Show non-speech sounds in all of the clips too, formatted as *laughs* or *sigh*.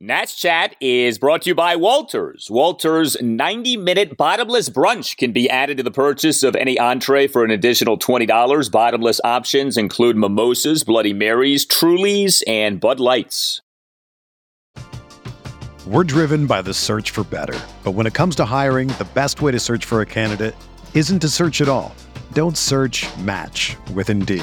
Nats Chat is brought to you by Walters. Walters 90 minute bottomless brunch can be added to the purchase of any entree for an additional $20. Bottomless options include mimosas, Bloody Marys, Trulies, and Bud Lights. We're driven by the search for better. But when it comes to hiring, the best way to search for a candidate isn't to search at all. Don't search match with Indeed.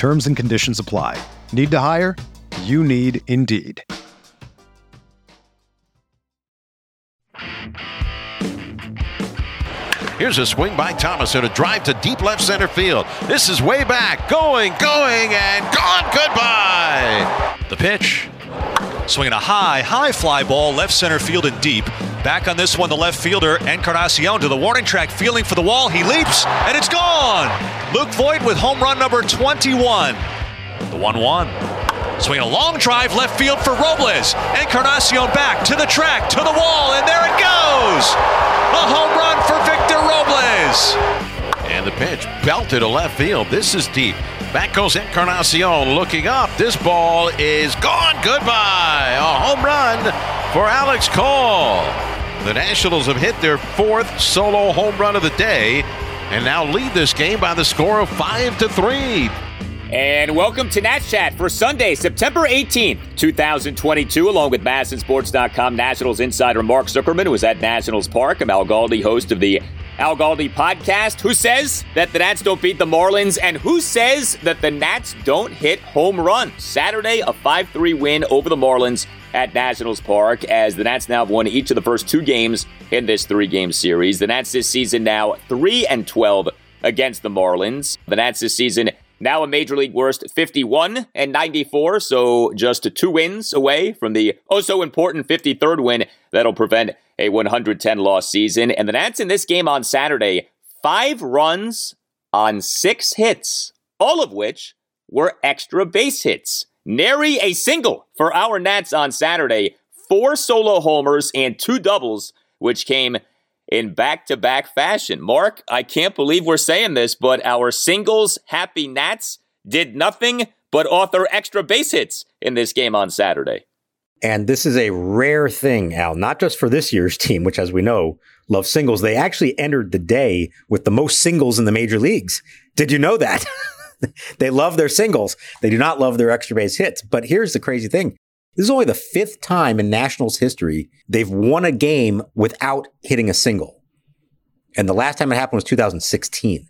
Terms and conditions apply. Need to hire? You need Indeed. Here's a swing by Thomas and a drive to deep left center field. This is way back, going, going, and gone. Goodbye. The pitch. Swinging a high, high fly ball, left center field and deep. Back on this one, the left fielder, Encarnacion to the warning track, feeling for the wall. He leaps, and it's gone. Luke Voit with home run number 21. The 1 1. Swinging a long drive left field for Robles. Encarnacion back to the track, to the wall, and there it goes. A home run for Victor Robles. And the pitch belted to left field. This is deep. Back goes Encarnacion looking up. This ball is gone. Goodbye. A home run for Alex Call. The Nationals have hit their fourth solo home run of the day and now lead this game by the score of 5 to 3. And welcome to Nats Chat for Sunday, September 18th, 2022, along with MASNsports.com Nationals insider Mark Zuckerman, who is at Nationals Park. I'm Al Galdi, host of the Al Galdi podcast. Who says that the Nats don't beat the Marlins? And who says that the Nats don't hit home runs? Saturday, a 5 3 win over the Marlins at Nationals Park as the Nats now have won each of the first two games in this three game series. The Nats this season now 3 and 12 against the Marlins. The Nats this season now a major league worst 51 and 94, so just two wins away from the oh so important 53rd win that'll prevent a 110 loss season. And the Nats in this game on Saturday, five runs on six hits, all of which were extra base hits. Nary a single for our Nats on Saturday. Four solo homers and two doubles, which came in back to back fashion. Mark, I can't believe we're saying this, but our singles happy Nats did nothing but author extra base hits in this game on Saturday. And this is a rare thing, Al, not just for this year's team, which, as we know, love singles. They actually entered the day with the most singles in the major leagues. Did you know that? *laughs* they love their singles. They do not love their extra base hits. But here's the crazy thing this is only the fifth time in Nationals history they've won a game without hitting a single. And the last time it happened was 2016.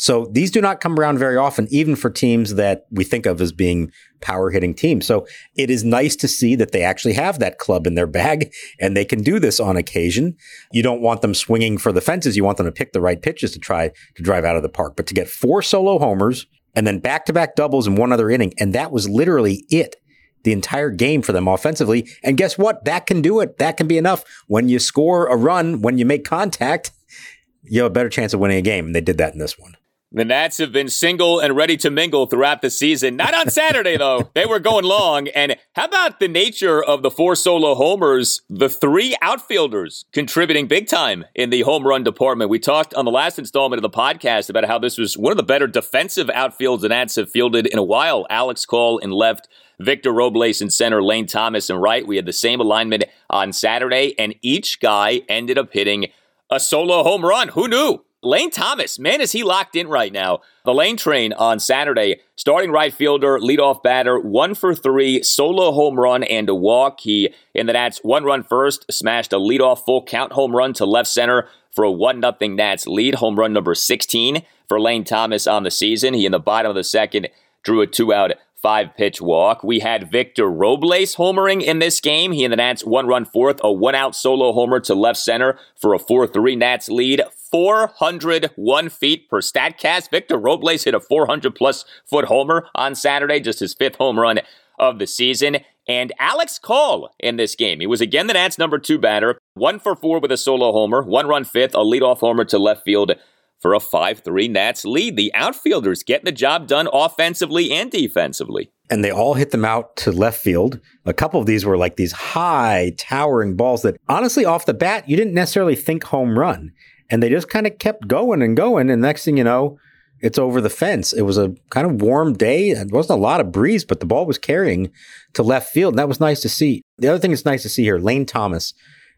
So these do not come around very often, even for teams that we think of as being power hitting teams. So it is nice to see that they actually have that club in their bag *laughs* and they can do this on occasion. You don't want them swinging for the fences. You want them to pick the right pitches to try to drive out of the park. But to get four solo homers and then back to back doubles in one other inning, and that was literally it the entire game for them offensively. And guess what? That can do it. That can be enough. When you score a run, when you make contact, *laughs* you have a better chance of winning a game. And they did that in this one. The Nats have been single and ready to mingle throughout the season. Not on Saturday, though. *laughs* They were going long. And how about the nature of the four solo homers? The three outfielders contributing big time in the home run department. We talked on the last installment of the podcast about how this was one of the better defensive outfields the Nats have fielded in a while. Alex Call in left, Victor Robles in center, Lane Thomas in right. We had the same alignment on Saturday, and each guy ended up hitting a solo home run. Who knew? Lane Thomas, man, is he locked in right now? The Lane train on Saturday, starting right fielder, leadoff batter, one for three, solo home run and a walk. He, in the Nats, one run first, smashed a leadoff full count home run to left center for a 1 0 Nats lead. Home run number 16 for Lane Thomas on the season. He, in the bottom of the second, drew a two out five pitch walk. We had Victor Robles homering in this game. He and the Nats one run fourth, a one out solo homer to left center for a 4 3 Nats lead. 401 feet per StatCast. Victor Robles hit a 400 plus foot homer on Saturday, just his fifth home run of the season. And Alex Call in this game. He was again the Nats' number two batter, one for four with a solo homer, one run fifth, a leadoff homer to left field for a 5 3 Nats lead. The outfielders getting the job done offensively and defensively. And they all hit them out to left field. A couple of these were like these high, towering balls that honestly, off the bat, you didn't necessarily think home run. And they just kind of kept going and going. And next thing you know, it's over the fence. It was a kind of warm day. It wasn't a lot of breeze, but the ball was carrying to left field. And that was nice to see. The other thing that's nice to see here, Lane Thomas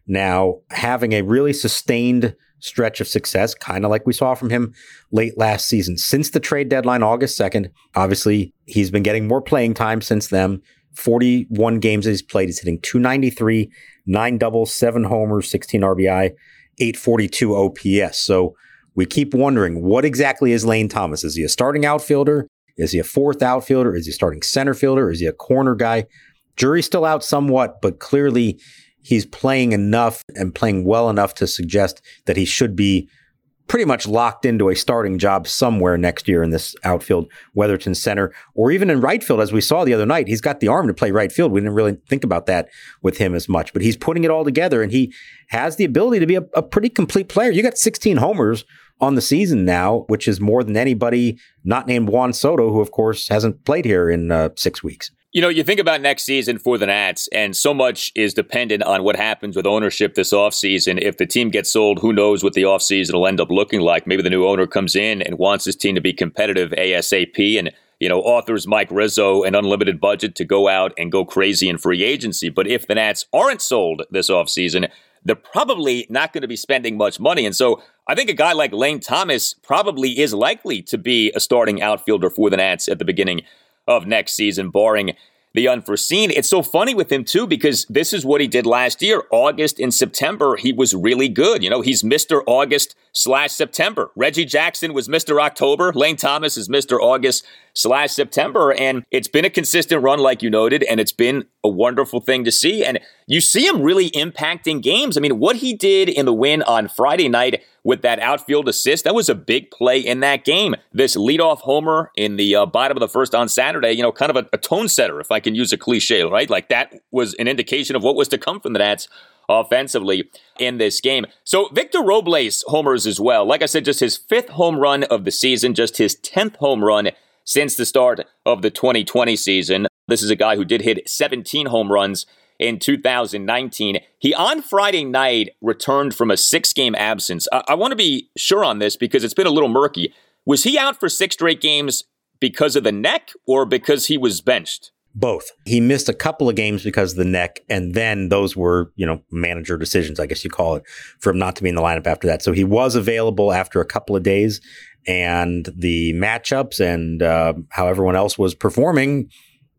now having a really sustained stretch of success, kind of like we saw from him late last season. Since the trade deadline, August 2nd, obviously he's been getting more playing time since then. 41 games that he's played. He's hitting 293, nine doubles, seven homers, 16 RBI, 842 OPS. So we keep wondering what exactly is Lane Thomas? Is he a starting outfielder? Is he a fourth outfielder? Is he starting center fielder? Is he a corner guy? Jury's still out somewhat, but clearly he's playing enough and playing well enough to suggest that he should be pretty much locked into a starting job somewhere next year in this outfield, in center or even in right field, as we saw the other night. He's got the arm to play right field. We didn't really think about that with him as much, but he's putting it all together and he has the ability to be a, a pretty complete player. You got 16 homers on the season now, which is more than anybody not named Juan Soto, who of course hasn't played here in uh, six weeks. You know, you think about next season for the Nats, and so much is dependent on what happens with ownership this offseason. If the team gets sold, who knows what the offseason will end up looking like. Maybe the new owner comes in and wants his team to be competitive ASAP and, you know, authors Mike Rizzo an unlimited budget to go out and go crazy in free agency. But if the Nats aren't sold this offseason, they're probably not going to be spending much money. And so I think a guy like Lane Thomas probably is likely to be a starting outfielder for the Nats at the beginning of next season, barring the unforeseen. It's so funny with him, too, because this is what he did last year. August and September, he was really good. You know, he's Mr. August slash September. Reggie Jackson was Mr. October. Lane Thomas is Mr. August slash September. And it's been a consistent run, like you noted, and it's been a wonderful thing to see. And you see him really impacting games. I mean, what he did in the win on Friday night with that outfield assist, that was a big play in that game. This leadoff homer in the uh, bottom of the first on Saturday, you know, kind of a, a tone setter, if I can use a cliche, right? Like that was an indication of what was to come from the Nats offensively in this game. So Victor Robles homers as well. Like I said, just his fifth home run of the season, just his 10th home run since the start of the 2020 season. This is a guy who did hit 17 home runs in 2019. He on Friday night returned from a six game absence. I, I want to be sure on this because it's been a little murky. Was he out for six straight games because of the neck or because he was benched? Both. He missed a couple of games because of the neck, and then those were, you know, manager decisions, I guess you call it, for him not to be in the lineup after that. So he was available after a couple of days, and the matchups and uh, how everyone else was performing,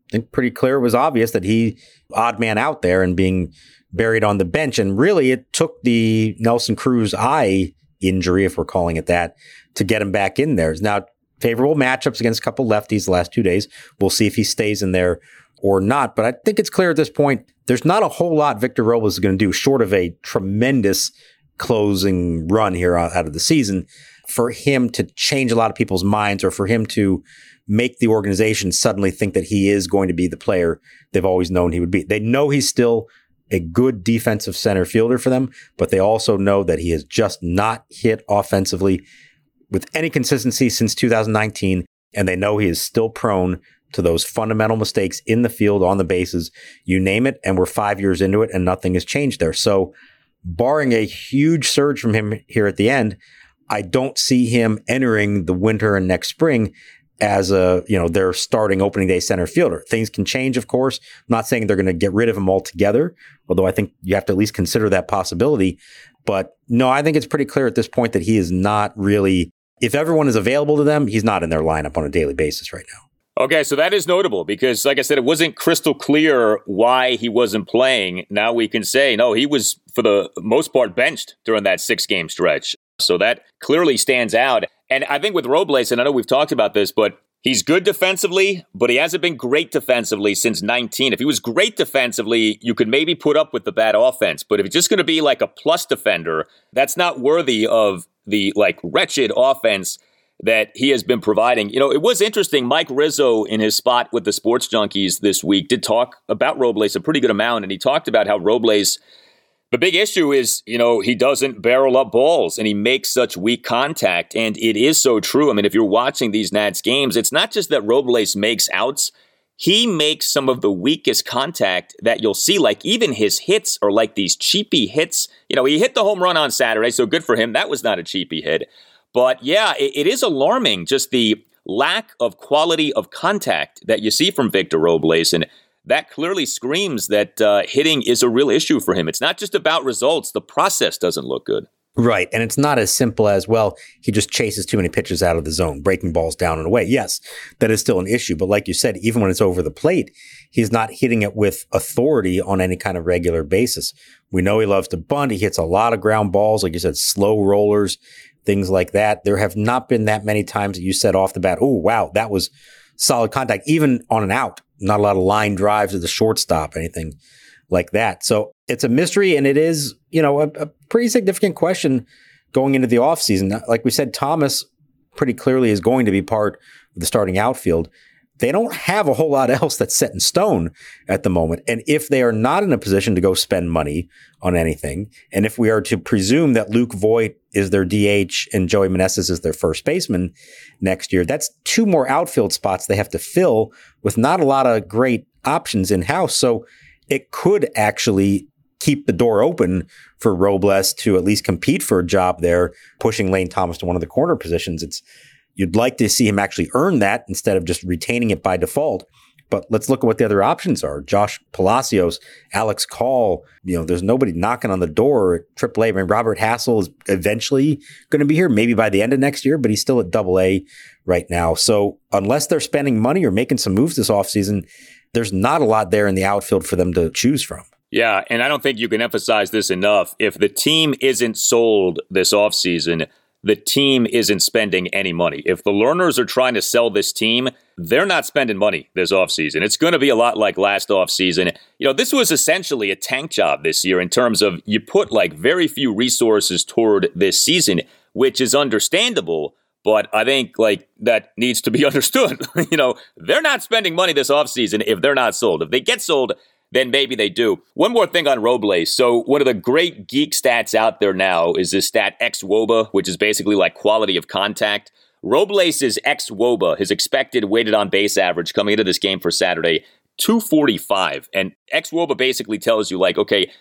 I think pretty clear it was obvious that he odd man out there and being buried on the bench. And really, it took the Nelson Cruz eye injury, if we're calling it that, to get him back in there. Now, favorable matchups against a couple lefties the last two days. We'll see if he stays in there or not. But I think it's clear at this point, there's not a whole lot Victor Robles is going to do short of a tremendous closing run here out of the season for him to change a lot of people's minds or for him to make the organization suddenly think that he is going to be the player they've always known he would be. They know he's still a good defensive center fielder for them, but they also know that he has just not hit offensively with any consistency since 2019. And they know he is still prone to those fundamental mistakes in the field, on the bases, you name it. And we're five years into it and nothing has changed there. So, barring a huge surge from him here at the end, I don't see him entering the winter and next spring as a, you know, their starting opening day center fielder. Things can change, of course. I'm not saying they're going to get rid of him altogether, although I think you have to at least consider that possibility. But no, I think it's pretty clear at this point that he is not really, if everyone is available to them, he's not in their lineup on a daily basis right now. Okay, so that is notable because, like I said, it wasn't crystal clear why he wasn't playing. Now we can say, no, he was, for the most part, benched during that six game stretch. So that clearly stands out. And I think with Robles, and I know we've talked about this, but he's good defensively, but he hasn't been great defensively since 19. If he was great defensively, you could maybe put up with the bad offense. But if he's just going to be like a plus defender, that's not worthy of the like wretched offense that he has been providing. You know, it was interesting. Mike Rizzo, in his spot with the Sports Junkies this week, did talk about Robles a pretty good amount, and he talked about how Robles. The big issue is, you know, he doesn't barrel up balls and he makes such weak contact. And it is so true. I mean, if you're watching these Nats games, it's not just that Robles makes outs, he makes some of the weakest contact that you'll see. Like even his hits are like these cheapy hits. You know, he hit the home run on Saturday, so good for him. That was not a cheapy hit. But yeah, it, it is alarming just the lack of quality of contact that you see from Victor Robles. And that clearly screams that uh, hitting is a real issue for him. It's not just about results, the process doesn't look good. Right. And it's not as simple as, well, he just chases too many pitches out of the zone, breaking balls down and away. Yes, that is still an issue. But like you said, even when it's over the plate, he's not hitting it with authority on any kind of regular basis. We know he loves to bunt. He hits a lot of ground balls, like you said, slow rollers things like that. There have not been that many times that you said off the bat, oh, wow, that was solid contact, even on an out. Not a lot of line drives to the shortstop, anything like that. So it's a mystery, and it is, you know, a, a pretty significant question going into the offseason. Like we said, Thomas pretty clearly is going to be part of the starting outfield they don't have a whole lot else that's set in stone at the moment. And if they are not in a position to go spend money on anything, and if we are to presume that Luke Voit is their DH and Joey Meneses is their first baseman next year, that's two more outfield spots they have to fill with not a lot of great options in house. So it could actually keep the door open for Robles to at least compete for a job there, pushing Lane Thomas to one of the corner positions. It's You'd like to see him actually earn that instead of just retaining it by default. But let's look at what the other options are. Josh Palacios, Alex Call. You know, there's nobody knocking on the door at AAA. I mean, Robert Hassell is eventually going to be here, maybe by the end of next year, but he's still at Double A right now. So unless they're spending money or making some moves this offseason, there's not a lot there in the outfield for them to choose from. Yeah, and I don't think you can emphasize this enough. If the team isn't sold this offseason, the team isn't spending any money. If the Lerners are trying to sell this team, they're not spending money this offseason. It's going to be a lot like last offseason. You know, this was essentially a tank job this year in terms of you put like very few resources toward this season, which is understandable. But I think like that needs to be *laughs* understood. you know, they're not spending money this offseason if they're not sold. If they get sold, then maybe they do. One more thing on Robles. So, one of the great geek stats out there now is this stat xwOBA, which is basically like quality of contact. Robles' xwOBA, his expected weighted on base average coming into this game for Saturday, 245. And xwOBA basically tells you, like, okay,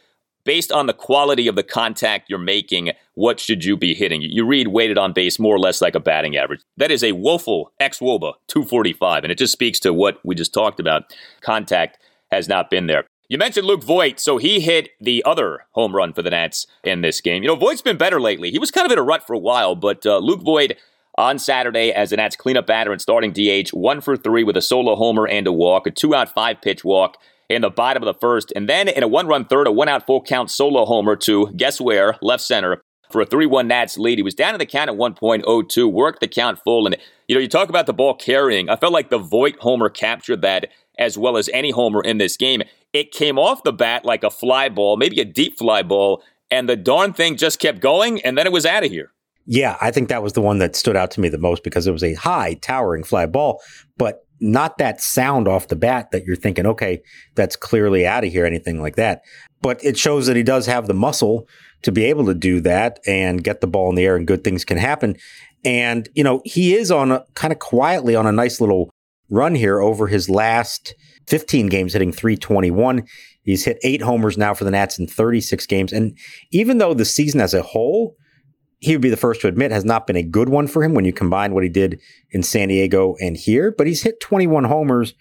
based on the quality of the contact you're making, what should you be hitting? You read weighted on base more or less like a batting average. That is a woeful xwOBA, 245. And it just speaks to what we just talked about contact has not been there. You mentioned Luke Voit, so he hit the other home run for the Nats in this game. You know, Voit's been better lately. He was kind of in a rut for a while, but uh, Luke Voit on Saturday as the Nats cleanup batter and starting DH, one for three with a solo homer and a walk, a two out five pitch walk in the bottom of the first, and then in a one run third, a one out full count solo homer to guess where? Left center for a 3 1 Nats lead. He was down in the count at 1.02, worked the count full. And, you know, you talk about the ball carrying. I felt like the Voit homer captured that as well as any homer in this game. It came off the bat like a fly ball, maybe a deep fly ball, and the darn thing just kept going, and then it was out of here. Yeah, I think that was the one that stood out to me the most because it was a high, towering fly ball, but not that sound off the bat that you're thinking, okay, that's clearly out of here, anything like that. But it shows that he does have the muscle to be able to do that and get the ball in the air and good things can happen. And, you know, he is on a kind of quietly on a nice little run here over his last 15 games, hitting 321. He's hit eight homers now for the Nats in 36 games. And even though the season as a whole, he would be the first to admit, has not been a good one for him when you combine what he did in San Diego and here, but he's hit 21 homers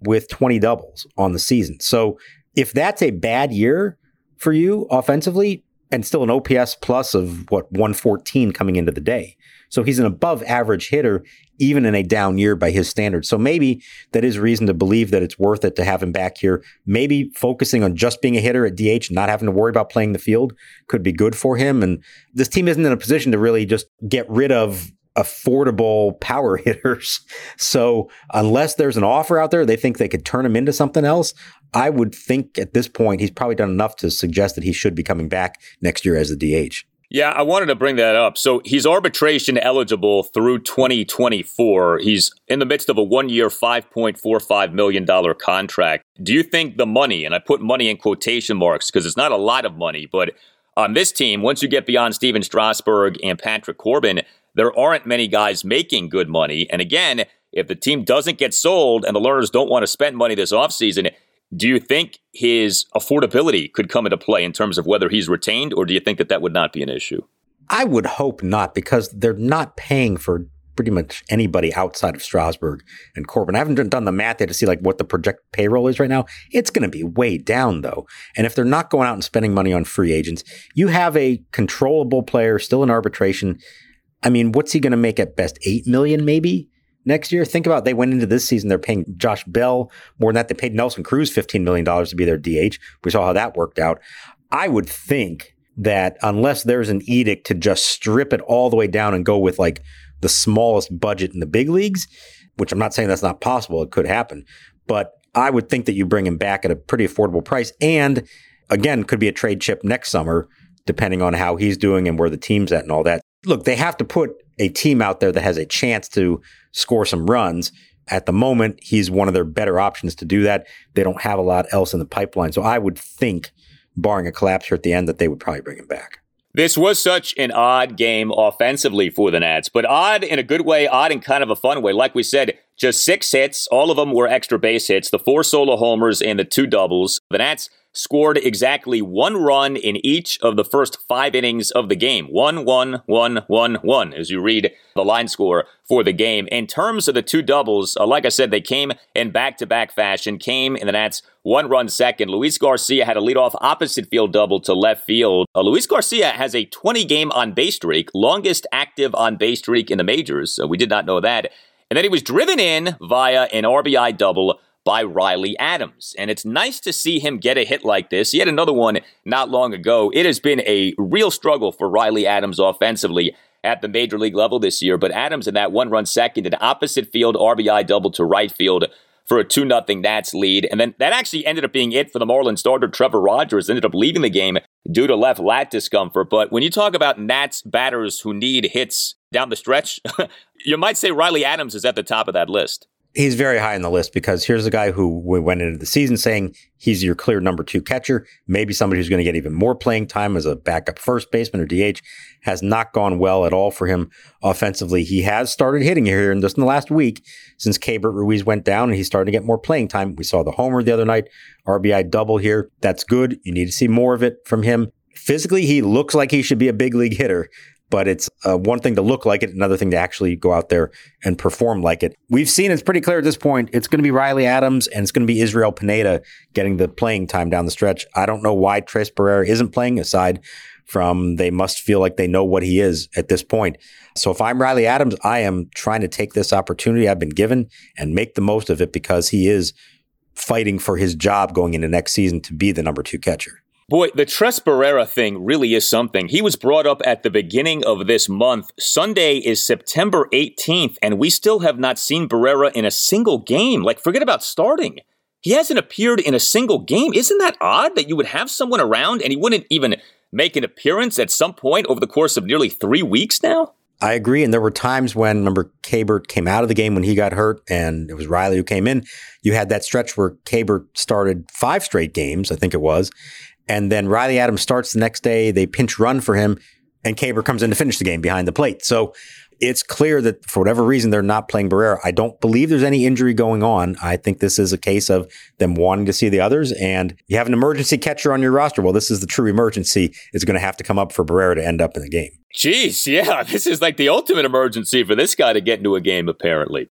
with 20 doubles on the season. So if that's a bad year for you offensively, and still an OPS plus of what 114 coming into the day. So he's an above average hitter, even in a down year by his standards. So maybe that is reason to believe that it's worth it to have him back here. Maybe focusing on just being a hitter at DH, not having to worry about playing the field could be good for him. And this team isn't in a position to really just get rid of affordable power *laughs* hitters. So unless there's an offer out there, they think they could turn him into something else. I would think at this point he's probably done enough to suggest that he should be coming back next year as the DH. Yeah, I wanted to bring that up. So he's arbitration eligible through 2024. He's in the midst of a one year, $5.45 million contract. Do you think the money, and I put money in quotation marks because it's not a lot of money, but on this team, once you get beyond Stephen Strasburg and Patrick Corbin, there aren't many guys making good money. And again, if the team doesn't get sold and the Lerners don't want to spend money this offseason, do you think his affordability could come into play in terms of whether he's retained, or do you think that that would not be an issue? I would hope not, because they're not paying for pretty much anybody outside of Strasburg and Corbin. I haven't done the math yet to see like what the projected payroll is right now. It's going to be way down though. And if they're not going out and spending money on free agents, you have a controllable player still in arbitration. I mean, what's he going to make at best? 8 million maybe? Next year. Think about they went into this season, they're paying Josh Bell more than that. They paid Nelson Cruz $15 million to be their DH. We saw how that worked out. I would think that unless there's an edict to just strip it all the way down and go with like the smallest budget in the big leagues, which I'm not saying that's not possible, it could happen. But I would think that you bring him back at a pretty affordable price and again could be a trade chip next summer depending on how he's doing and where the team's at and all that. Look, they have to put a team out there that has a chance to score some runs. At the moment, he's one of their better options to do that. They don't have a lot else in the pipeline. So I would think, barring a collapse here at the end, that they would probably bring him back. This was such an odd game offensively for the Nats, but odd in a good way, odd in kind of a fun way. Like we said, just six hits. All of them were extra base hits, the four solo homers and the two doubles. The Nats scored exactly one run in each of the first five innings of the game. One, one, one, one, one, as you read the line score for the game. In terms of the two doubles, uh, like I said, they came in back to back fashion, came in the Nats one run second. Luis Garcia had a leadoff opposite field double to left field. Uh, Luis Garcia has a 20 game on base streak, longest active on base streak in the majors. So we did not know that. And then he was driven in via an RBI double by Riley Adams. And it's nice to see him get a hit like this. He had another one not long ago. It has been a real struggle for Riley Adams offensively at the major league level this year. But Adams in that one run second, an opposite field RBI double to right field for a 2 0 Nats lead. And then that actually ended up being it for the Marlins starter. Trevor Rogers ended up leaving the game due to left lat discomfort. But when you talk about Nats batters who need hits down the stretch, *laughs* you might say Riley Adams is at the top of that list he's very high on the list because here's a guy who we went into the season saying he's your clear number two catcher, maybe somebody who's going to get even more playing time as a backup first baseman or DH, has not gone well at all for him offensively. He has started hitting here in just in the last week since Keibert Ruiz went down and he's starting to get more playing time. We saw the homer the other night, RBI double here. That's good. You need to see more of it from him. Physically, he looks like he should be a big league hitter but it's uh, one thing to look like it, another thing to actually go out there and perform like it. We've seen it's pretty clear at this point. It's going to be Riley Adams and it's going to be Israel Pineda getting the playing time down the stretch. I don't know why Tres Barrera isn't playing aside from they must feel like they know what he is at this point. So if I'm Riley Adams, I am trying to take this opportunity I've been given and make the most of it because he is fighting for his job going into next season to be the number two catcher. Boy, the Tres Barrera thing really is something. He was brought up at the beginning of this month. Sunday is September 18th, and we still have not seen Barrera in a single game. Like, forget about starting. He hasn't appeared in a single game. Isn't that odd that you would have someone around and he wouldn't even make an appearance at some point over the course of nearly three weeks now? I agree. And there were times when, remember, Keibert came out of the game when he got hurt, and it was Riley who came in. You had that stretch where Keibert started five straight games, I think it was, and then Riley Adams starts the next day. They pinch run for him, and Keibert comes in to finish the game behind the plate. So it's clear that for whatever reason they're not playing Barrera. I don't believe there's any injury going on. I think this is a case of them wanting to see the others. And you have an emergency catcher on your roster. Well, this is the true emergency. It's going to have to come up for Barrera to end up in the game. Jeez, yeah, *laughs* this is like the ultimate emergency for this guy to get into a game, apparently.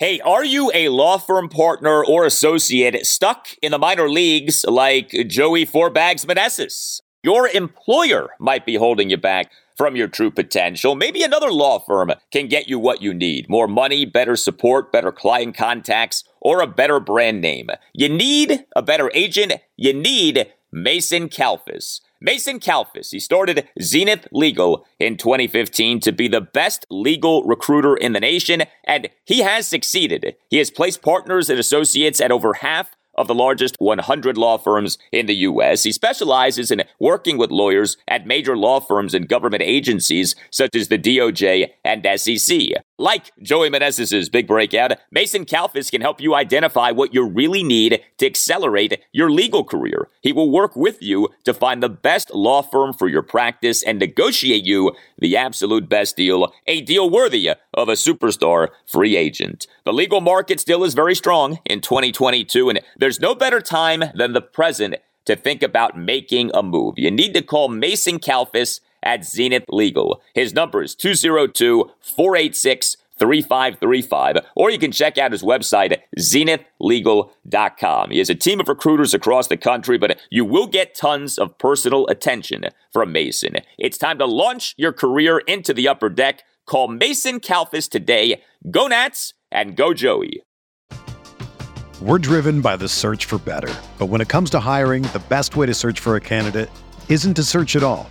Hey, are you a law firm partner or associate stuck in the minor leagues like Joey Four Bags Meneses? Your employer might be holding you back from your true potential. Maybe another law firm can get you what you need more money, better support, better client contacts, or a better brand name. You need a better agent. You need Mason Kalfas. Mason Kalfas, he started Zenith Legal in 2015 to be the best legal recruiter in the nation, and he has succeeded. He has placed partners and associates at over half of the largest 100 law firms in the U.S. He specializes in working with lawyers at major law firms and government agencies such as the DOJ and SEC. Like Joey Meneses' big breakout, Mason Kalfas can help you identify what you really need to accelerate your legal career. He will work with you to find the best law firm for your practice and negotiate you the absolute best deal, a deal worthy of a superstar free agent. The legal market still is very strong in 2022, and there's no better time than the present to think about making a move. You need to call Mason Kalfas at Zenith Legal. His number is 202 486 3535, or you can check out his website zenithlegal.com. He has a team of recruiters across the country, but you will get tons of personal attention from Mason. It's time to launch your career into the upper deck. Call Mason Kalfas today. Go Nats and go Joey. We're driven by the search for better. But when it comes to hiring, the best way to search for a candidate isn't to search at all.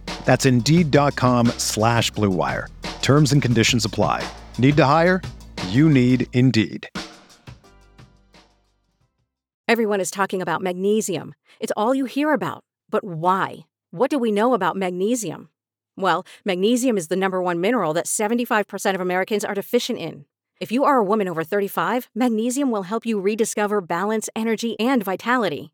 That's Indeed.com slash blue wire. Terms and conditions apply. Need to hire? You need Indeed. Everyone is talking about magnesium. It's all you hear about. But why? What do we know about magnesium? Well, magnesium is the number one mineral that 75% of Americans are deficient in. If you are a woman over 35, magnesium will help you rediscover balance, energy, and vitality.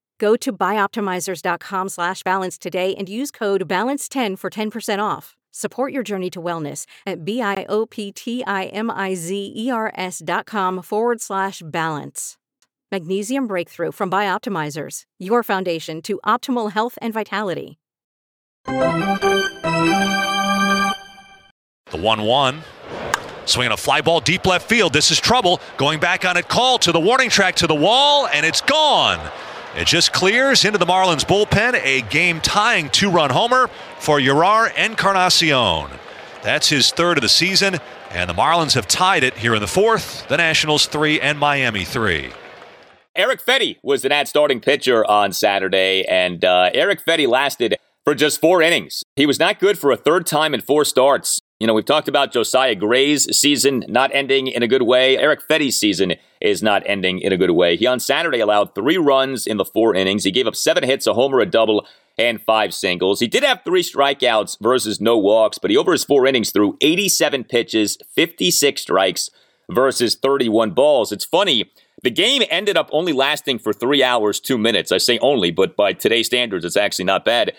Go to bioptimizers.com slash balance today and use code BALANCE10 for 10% off. Support your journey to wellness at B-I-O-P-T-I-M-I-Z-E-R-S dot com forward slash balance. Magnesium Breakthrough from Bioptimizers, your foundation to optimal health and vitality. The 1 1. Swinging a fly ball deep left field. This is trouble. Going back on it, Call to the warning track to the wall, and it's gone. It just clears into the Marlins bullpen. A game tying two run homer for Jerar Encarnacion. That's his third of the season, and the Marlins have tied it here in the fourth. The Nationals three and Miami three. Erick Fedde was the Nat starting pitcher on Saturday, and uh, Erick Fedde lasted for just four innings. He was not good for a third time in four starts. You know, we've talked about Josiah Gray's season not ending in a good way. Erick Fedde's season is not ending in a good way. He on Saturday allowed three runs in the four innings. He gave up seven hits, a homer, a double, and five singles. He did have three strikeouts versus no walks, but he over his four innings threw 87 pitches, 56 strikes versus 31 balls. It's funny. The game ended up only lasting for three hours, two minutes. I say only, but by today's standards, it's actually not bad.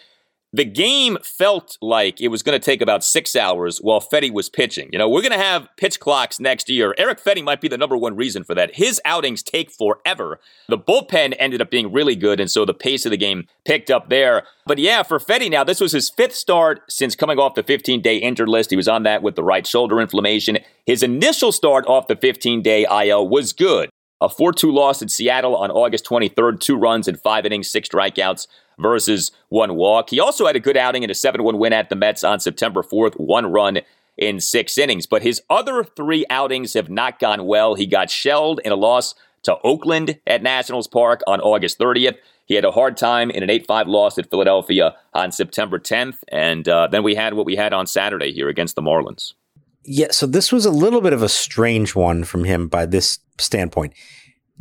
The game felt like it was going to take about six hours while Fedde was pitching. You know, we're going to have pitch clocks next year. Erick Fedde might be the number one reason for that. His outings take forever. The bullpen ended up being really good, and so the pace of the game picked up there. But yeah, for Fedde now, this was his fifth start since coming off the 15 day injured list. He was on that with the right shoulder inflammation. His initial start off the 15 day IL was good. A 4 2 loss at Seattle on August 23rd, two runs in five innings, six strikeouts versus one walk. He also had a good outing in a 7 1 win at the Mets on September 4th, one run in six innings. But his other three outings have not gone well. He got shelled in a loss to Oakland at Nationals Park on August 30th. He had a hard time in an 8 5 loss at Philadelphia on September 10th. And uh, then we had what we had on Saturday here against the Marlins. Yeah, so this was a little bit of a strange one from him by this standpoint.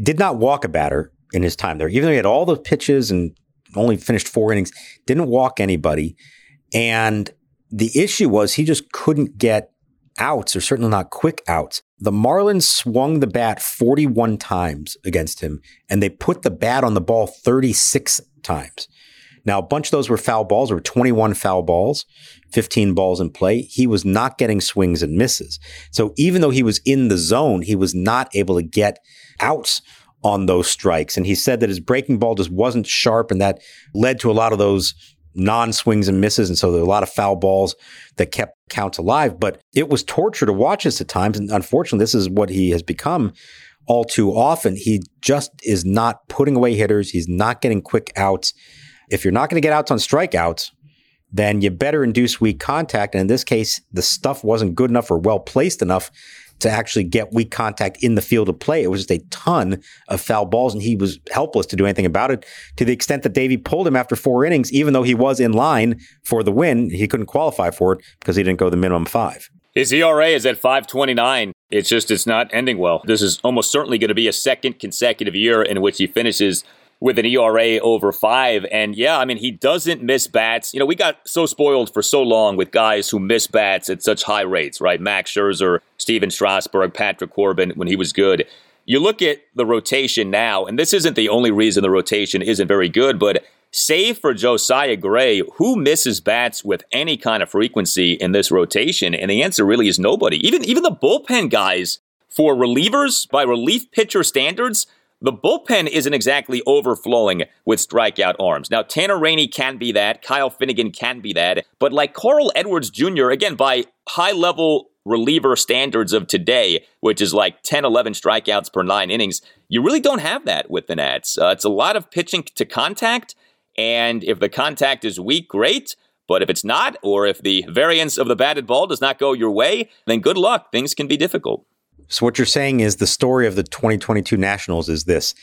Did not walk a batter in his time there, even though he had all the pitches and only finished four innings, didn't walk anybody. And the issue was he just couldn't get outs, or certainly not quick outs. The Marlins swung the bat 41 times against him, and they put the bat on the ball 36 times. Now, a bunch of those were foul balls. Were 21 foul balls, 15 balls in play. He was not getting swings and misses. So even though he was in the zone, he was not able to get outs on those strikes. And he said that his breaking ball just wasn't sharp, and that led to a lot of those non swings and misses. And so there were a lot of foul balls that kept counts alive. But it was torture to watch this at times. And unfortunately, this is what he has become all too often. He just is not putting away hitters, he's not getting quick outs. If you're not going to get outs on strikeouts, then you better induce weak contact. And in this case, the stuff wasn't good enough or well placed enough to actually get weak contact in the field of play. It was just a ton of foul balls, and he was helpless to do anything about it to the extent that Davey pulled him after four innings, even though he was in line for the win. He couldn't qualify for it because he didn't go the minimum five. His ERA is at 529. It's just, it's not ending well. This is almost certainly going to be a second consecutive year in which he finishes with an ERA over five. And yeah, I mean, he doesn't miss bats. You know, we got so spoiled for so long with guys who miss bats at such high rates, right? Max Scherzer, Stephen Strasburg, Patrick Corbin when he was good. You look at the rotation now, and this isn't the only reason the rotation isn't very good, but save for Josiah Gray, who misses bats with any kind of frequency in this rotation? And the answer really is nobody. Even even the bullpen guys for relievers by relief pitcher standards, the bullpen isn't exactly overflowing with strikeout arms. Now, Tanner Rainey can be that. Kyle Finnegan can be that. But like Carl Edwards Jr., again, by high level reliever standards of today, which is like 10, 11 strikeouts per nine innings, you really don't have that with the Nats. Uh, it's a lot of pitching to contact. And if the contact is weak, great. But if it's not, or if the variance of the batted ball does not go your way, then good luck. Things can be difficult. So what you're saying is the story of the 2022 Nationals is this.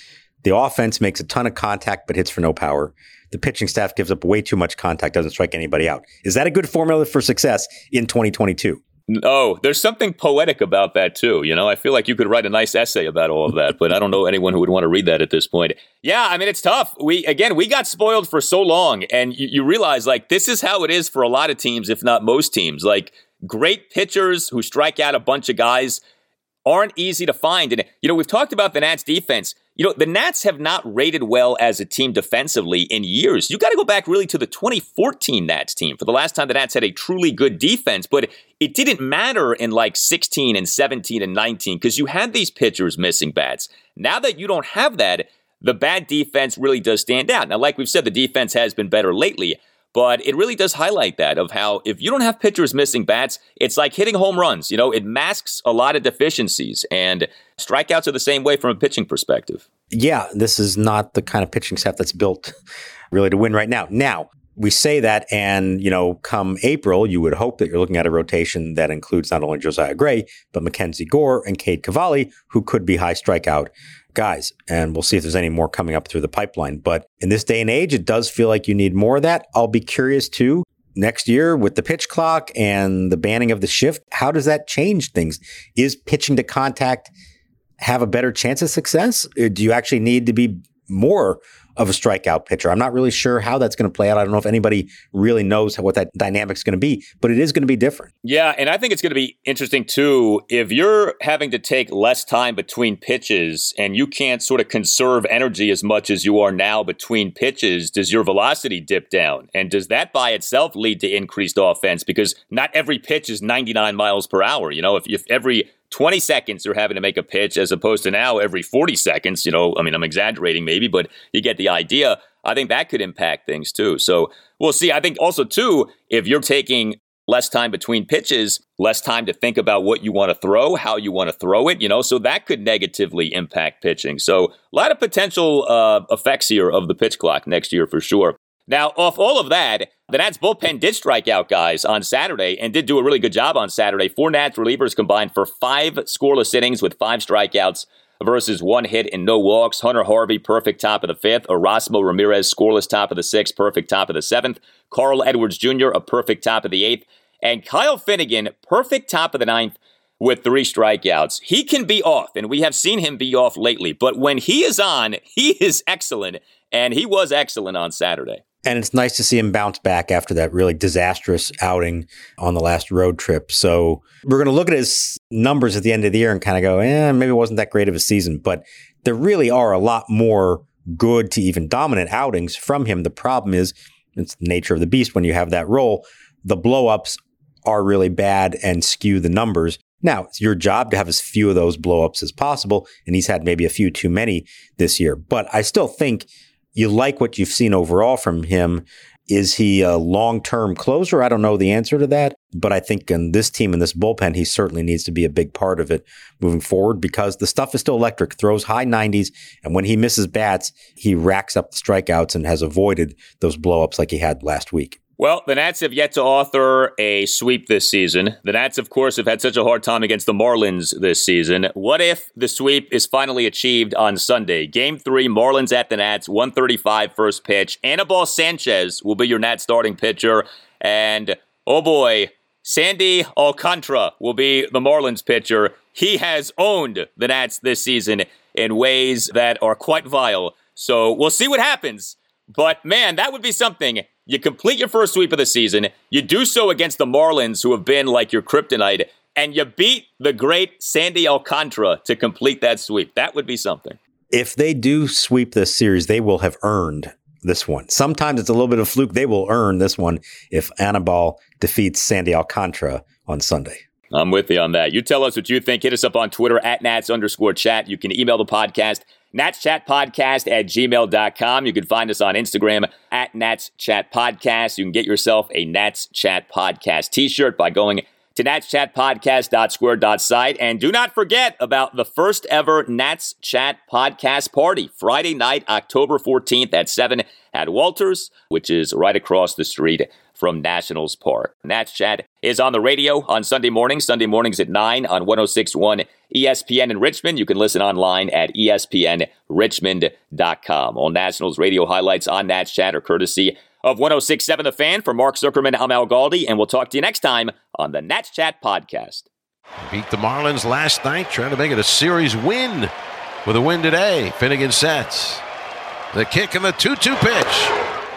The offense makes a ton of contact but hits for no power. The pitching staff gives up way too much contact, doesn't strike anybody out. Is that a good formula for success in 2022? Oh, there's something poetic about that too. You know, I feel like you could write a nice essay about all of that, but I don't know anyone who would want to read that at this point. Yeah, I mean, it's tough. We again, we got spoiled for so long, and you, you realize like this is how it is for a lot of teams, if not most teams. Like great pitchers who strike out a bunch of guys aren't easy to find. And, you know, we've talked about the Nats defense. You know, the Nats have not rated well as a team defensively in years. You got to go back really to the 2014 Nats team for the last time the Nats had a truly good defense, but it didn't matter in like 16 and 17 and 19 because you had these pitchers missing bats. Now that you don't have that, the bad defense really does stand out. Now, like we've said, the defense has been better lately. But it really does highlight that of how if you don't have pitchers missing bats, it's like hitting home runs. You know, it masks a lot of deficiencies, and strikeouts are the same way from a pitching perspective. Yeah, this is not the kind of pitching staff that's built *laughs* really to win right now. Now, we say that, and you know, come April, you would hope that you're looking at a rotation that includes not only Josiah Gray, but Mackenzie Gore and Cade Cavalli, who could be high strikeout guys. And we'll see if there's any more coming up through the pipeline. But in this day and age, it does feel like you need more of that. I'll be curious too next year with the pitch clock and the banning of the shift. How does that change things? Is pitching to contact have a better chance of success? Uh, do you actually need to be more of a strikeout pitcher. I'm not really sure how that's going to play out. I don't know if anybody really knows what that dynamic's going to be, but it is going to be different. Yeah, and I think it's going to be interesting too if you're having to take less time between pitches and you can't sort of conserve energy as much as you are now between pitches, does your velocity dip down? And does that by itself lead to increased offense because not every pitch is 99 miles per hour, you know, if if every 20 seconds they're having to make a pitch as opposed to now every 40 seconds. You know, I mean, I'm exaggerating maybe, but you get the idea. I think that could impact things too. So we'll see. I think also, too, if you're taking less time between pitches, less time to think about what you want to throw, how you want to throw it, you know, so that could negatively impact pitching. So a lot of potential uh, effects here of the pitch clock next year for sure. Now, off all of that, the Nats bullpen did strike out guys on Saturday and did do a really good job on Saturday. Four Nats relievers combined for five scoreless innings with five strikeouts versus one hit and no walks. Hunter Harvey, perfect top of the fifth. Erasmo Ramirez, scoreless top of the sixth, perfect top of the seventh. Carl Edwards Jr., a perfect top of the eighth. And Kyle Finnegan, perfect top of the ninth with three strikeouts. He can be off, and we have seen him be off lately. But when he is on, he is excellent, and he was excellent on Saturday. And it's nice to see him bounce back after that really disastrous outing on the last road trip. So we're going to look at his numbers at the end of the year and kind of go, eh, maybe it wasn't that great of a season. But there really are a lot more good to even dominant outings from him. The problem is, it's the nature of the beast when you have that role. The blowups are really bad and skew the numbers. Now, it's your job to have as few of those blowups as possible. And he's had maybe a few too many this year. But I still think you like what you've seen overall from him. Is he a long term closer? I don't know the answer to that, but I think in this team, in this bullpen, he certainly needs to be a big part of it moving forward because the stuff is still electric, throws high 90s, and when he misses bats, he racks up the strikeouts and has avoided those blowups like he had last week. Well, the Nats have yet to author a sweep this season. The Nats, of course, have had such a hard time against the Marlins this season. What if the sweep is finally achieved on Sunday? Game three, Marlins at the Nats, 135 first pitch. Anibal Sanchez will be your Nats starting pitcher. And oh boy, Sandy Alcantara will be the Marlins pitcher. He has owned the Nats this season in ways that are quite vile. So we'll see what happens. But man, that would be something you complete your first sweep of the season. You do so against the Marlins, who have been like your kryptonite, and you beat the great Sandy Alcantara to complete that sweep. That would be something. If they do sweep this series, they will have earned this one. Sometimes it's a little bit of fluke. They will earn this one if Anibal defeats Sandy Alcantara on Sunday. I'm with you on that. You tell us what you think. Hit us up on Twitter at Nats underscore chat. You can email the podcast natschatpodcast at gmail.com. You can find us on Instagram at Nats Chat Podcast. You can get yourself a Nats Chat Podcast t shirt by going to natschatpodcast.square.site. And do not forget about the first ever Nats Chat Podcast Party, Friday night, October 14th at 7 at Walters, which is right across the street from Nationals Park. Nats Chat is on the radio on Sunday mornings, Sunday mornings at 9 on 1061 ESPN in Richmond. You can listen online at espnrichmond.com. All Nationals radio highlights on Nats Chat are courtesy of 1067 The Fan. For Mark Zuckerman, I'm Al Galdi, and we'll talk to you next time on the Nats Chat Podcast. Beat the Marlins last night, trying to make it a series win with a win today. Finnegan sets. The kick and the 2 2 pitch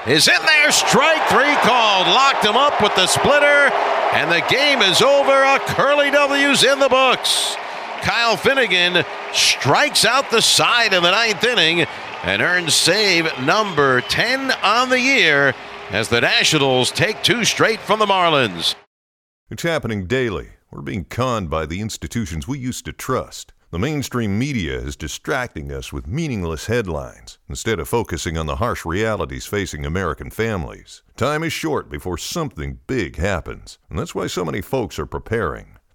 is in there. Strike three called. Locked him up with the splitter. And the game is over. A curly W's in the books. Kyle Finnegan strikes out the side in the ninth inning and earns save number 10 on the year as the Nationals take two straight from the Marlins. It's happening daily. We're being conned by the institutions we used to trust. The mainstream media is distracting us with meaningless headlines instead of focusing on the harsh realities facing American families. Time is short before something big happens, and that's why so many folks are preparing.